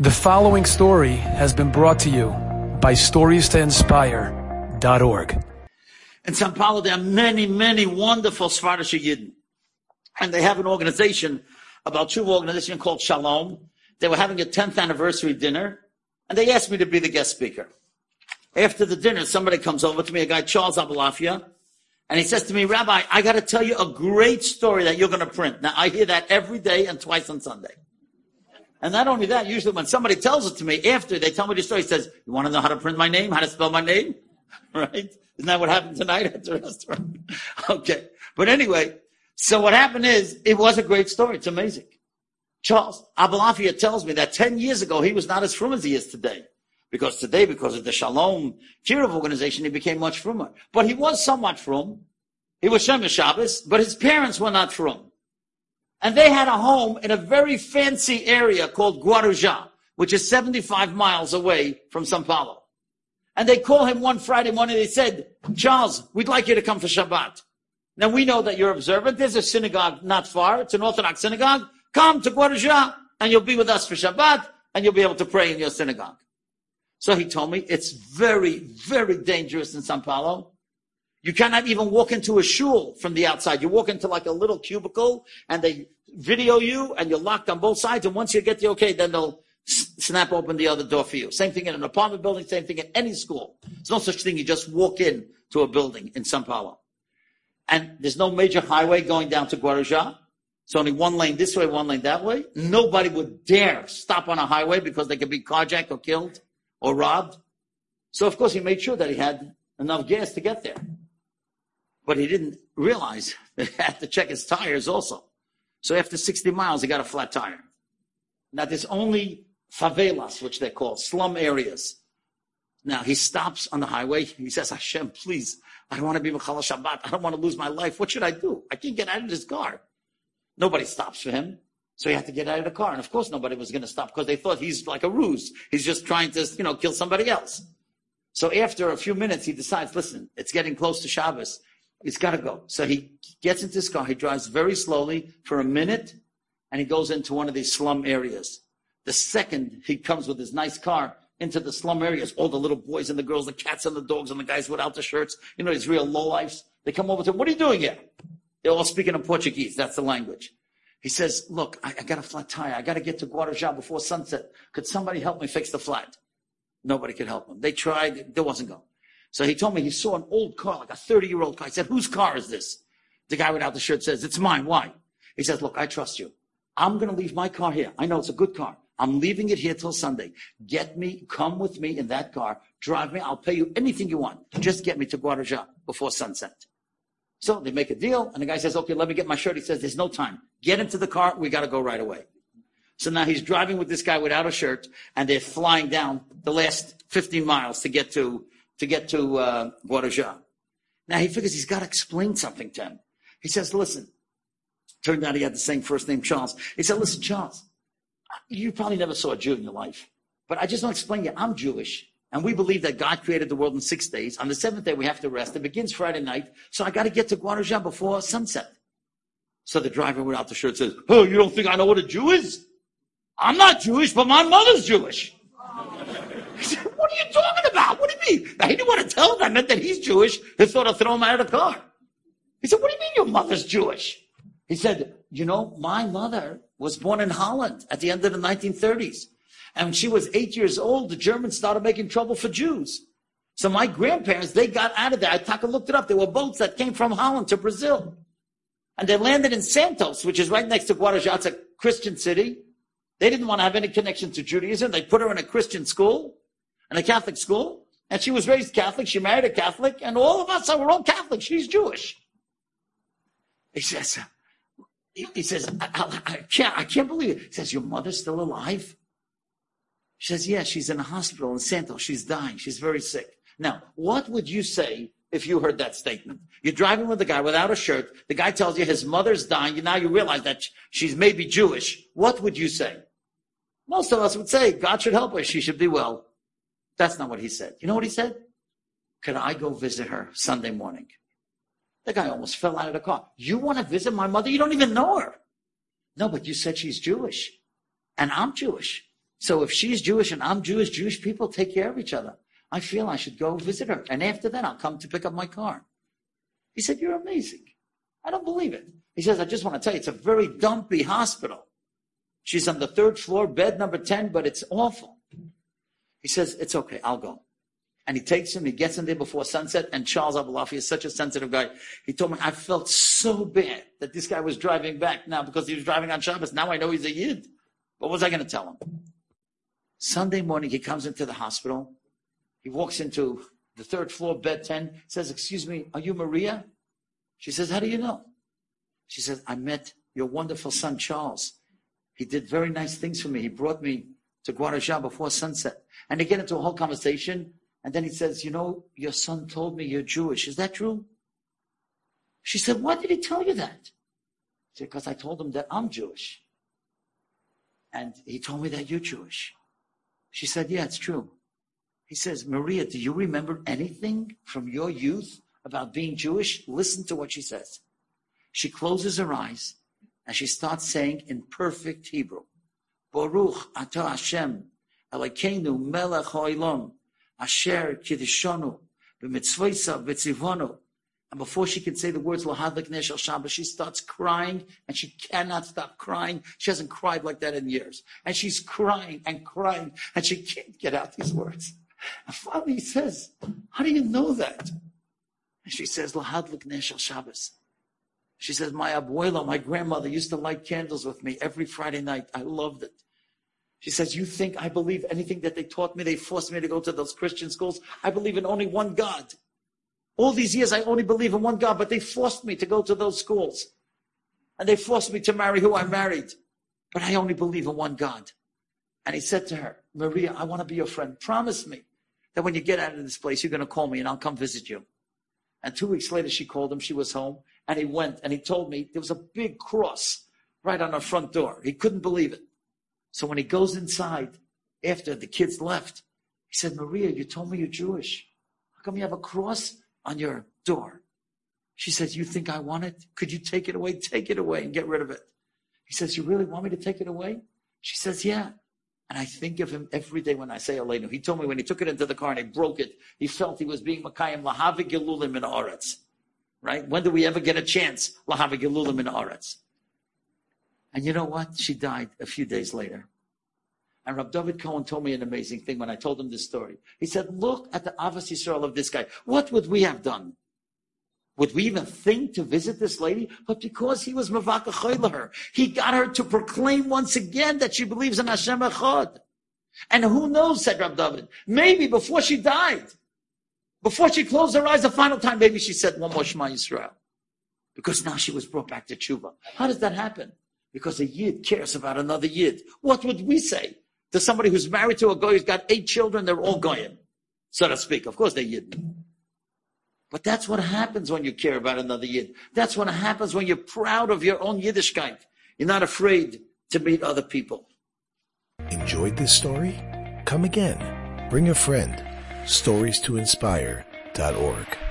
The following story has been brought to you by StoriesToInspire.org. In Sao Paulo, there are many, many wonderful Svardish Yidden. And they have an organization, about two organization called Shalom. They were having a 10th anniversary dinner, and they asked me to be the guest speaker. After the dinner, somebody comes over to me, a guy, Charles Abulafia, and he says to me, Rabbi, I got to tell you a great story that you're going to print. Now, I hear that every day and twice on Sunday. And not only that, usually when somebody tells it to me after they tell me the story, he says, You want to know how to print my name, how to spell my name? right? Isn't that what happened tonight at the restaurant? okay. But anyway, so what happened is it was a great story. It's amazing. Charles Abulafia tells me that 10 years ago he was not as frum as he is today. Because today, because of the Shalom Kiruv organization, he became much frummer. But he was somewhat frum. He was shomer Shabbos, but his parents were not frum. And they had a home in a very fancy area called Guarujá, which is 75 miles away from Sao Paulo. And they called him one Friday morning. They said, Charles, we'd like you to come for Shabbat. Now we know that you're observant. There's a synagogue not far. It's an Orthodox synagogue. Come to Guarujá and you'll be with us for Shabbat and you'll be able to pray in your synagogue. So he told me it's very, very dangerous in Sao Paulo. You cannot even walk into a shul from the outside. You walk into like a little cubicle and they video you and you're locked on both sides. And once you get the okay, then they'll snap open the other door for you. Same thing in an apartment building, same thing in any school. There's no such thing. You just walk in to a building in Sao Paulo. And there's no major highway going down to Guarujá. It's only one lane this way, one lane that way. Nobody would dare stop on a highway because they could be carjacked or killed or robbed. So of course he made sure that he had enough gas to get there. But he didn't realize that he had to check his tires also. So after 60 miles, he got a flat tire. Now there's only favelas, which they call slum areas. Now he stops on the highway. He says, Hashem, please, I don't want to be mechalel Shabbat. I don't want to lose my life. What should I do? I can't get out of this car. Nobody stops for him. So he had to get out of the car. And of course nobody was going to stop because they thought he's like a ruse. He's just trying to, you know, kill somebody else. So after a few minutes, he decides, listen, it's getting close to Shabbos. He's got to go. So he gets into his car. He drives very slowly for a minute and he goes into one of these slum areas. The second he comes with his nice car into the slum areas, all the little boys and the girls, the cats and the dogs and the guys without the shirts, you know, these real lowlifes, they come over to him, what are you doing here? They're all speaking in Portuguese. That's the language. He says, look, I, I got a flat tire. I got to get to Guarujá before sunset. Could somebody help me fix the flat? Nobody could help him. They tried. There wasn't going. So he told me he saw an old car, like a 30 year old car. He said, whose car is this? The guy without the shirt says, it's mine. Why? He says, look, I trust you. I'm going to leave my car here. I know it's a good car. I'm leaving it here till Sunday. Get me, come with me in that car, drive me. I'll pay you anything you want. Just get me to Guarujá before sunset. So they make a deal, and the guy says, okay, let me get my shirt. He says, there's no time. Get into the car. We got to go right away. So now he's driving with this guy without a shirt, and they're flying down the last 15 miles to get to to get to uh, Guarujá. Now he figures he's got to explain something to him. He says, listen, turned out he had the same first name, Charles. He said, listen, Charles, you probably never saw a Jew in your life, but I just want to explain to you, I'm Jewish. And we believe that God created the world in six days. On the seventh day, we have to rest. It begins Friday night. So I got to get to Guarujá before sunset. So the driver without the shirt says, Oh, you don't think I know what a Jew is? I'm not Jewish, but my mother's Jewish. He said, What are you talking about? What do you mean? He didn't want to tell them that he's Jewish. They thought I'd throw him out of the car. He said, What do you mean your mother's Jewish? He said, You know, my mother was born in Holland at the end of the 1930s. And when she was eight years old, the Germans started making trouble for Jews. So my grandparents, they got out of there. I Taka looked it up. There were boats that came from Holland to Brazil. And they landed in Santos, which is right next to Guarujá. It's a Christian city. They didn't want to have any connection to Judaism. They put her in a Christian school in a Catholic school, and she was raised Catholic. She married a Catholic, and all of us are all Catholic. She's Jewish. He says, uh, he says, I, I, I, can't, I can't believe it. He says, your mother's still alive? She says, yeah, she's in a hospital in Santos. She's dying. She's very sick. Now, what would you say if you heard that statement? You're driving with a guy without a shirt. The guy tells you his mother's dying. Now you realize that she's maybe Jewish. What would you say? Most of us would say, God should help her. She should be well. That's not what he said. You know what he said? Could I go visit her Sunday morning? The guy almost fell out of the car. You want to visit my mother? You don't even know her. No, but you said she's Jewish. And I'm Jewish. So if she's Jewish and I'm Jewish, Jewish people take care of each other. I feel I should go visit her. And after that, I'll come to pick up my car. He said, You're amazing. I don't believe it. He says, I just want to tell you, it's a very dumpy hospital. She's on the third floor, bed number 10, but it's awful. He says, It's okay, I'll go. And he takes him, he gets him there before sunset. And Charles Abulafia is such a sensitive guy. He told me, I felt so bad that this guy was driving back now because he was driving on Shabbos. Now I know he's a Yid. What was I going to tell him? Sunday morning, he comes into the hospital. He walks into the third floor, bed 10, says, Excuse me, are you Maria? She says, How do you know? She says, I met your wonderful son, Charles. He did very nice things for me. He brought me to Guarujá before sunset. And they get into a whole conversation. And then he says, You know, your son told me you're Jewish. Is that true? She said, Why did he tell you that? Said, Because I told him that I'm Jewish. And he told me that you're Jewish. She said, Yeah, it's true. He says, Maria, do you remember anything from your youth about being Jewish? Listen to what she says. She closes her eyes and she starts saying in perfect Hebrew, Baruch atah Hashem, Elokeinu melech ha'olam, asher kiddishonu, b'mitzvoisa v'tzivonu. And before she can say the words Lahadlik Neshel Shabbos, she starts crying and she cannot stop crying. She hasn't cried like that in years. And she's crying and crying and she can't get out these words. And finally he says, How do you know that? And she says, Lahadlik Neshel Shabbos. She says, My abuela, my grandmother, used to light candles with me every Friday night. I loved it. She says, You think I believe anything that they taught me? They forced me to go to those Christian schools. I believe in only one God. All these years, I only believe in one God, but they forced me to go to those schools. And they forced me to marry who I married. But I only believe in one God. And he said to her, Maria, I want to be your friend. Promise me that when you get out of this place, you're going to call me and I'll come visit you. And two weeks later, she called him. She was home. And he went and he told me there was a big cross right on our front door. He couldn't believe it. So when he goes inside, after the kids left, he said, Maria, you told me you're Jewish. How come you have a cross on your door? She says, You think I want it? Could you take it away? Take it away and get rid of it. He says, You really want me to take it away? She says, Yeah. And I think of him every day when I say Aleinu. He told me when he took it into the car and he broke it, he felt he was being Makayim Lahavi Gelulim in Aretz. Right? When do we ever get a chance? Lahavi Gelulim in Aretz. And you know what? She died a few days later. And Rab David Cohen told me an amazing thing when I told him this story. He said, look at the Ahavas Yisrael of this guy. What would we have done? Would we even think to visit this lady? But because he was Mavaka her, he got her to proclaim once again that she believes in Hashem Echad. And who knows, said Rab David, maybe before she died, before she closed her eyes the final time, maybe she said one more Shema Yisrael. Because now she was brought back to tshuva. How does that happen? Because a Yid cares about another Yid. What would we say to somebody who's married to a guy who's got eight children, they're all Goyim, so to speak. Of course they're Yid. But that's what happens when you care about another Yid. That's what happens when you're proud of your own Yiddishkeit. You're not afraid to meet other people. Enjoyed this story? Come again. Bring a friend. Stories to inspire.org.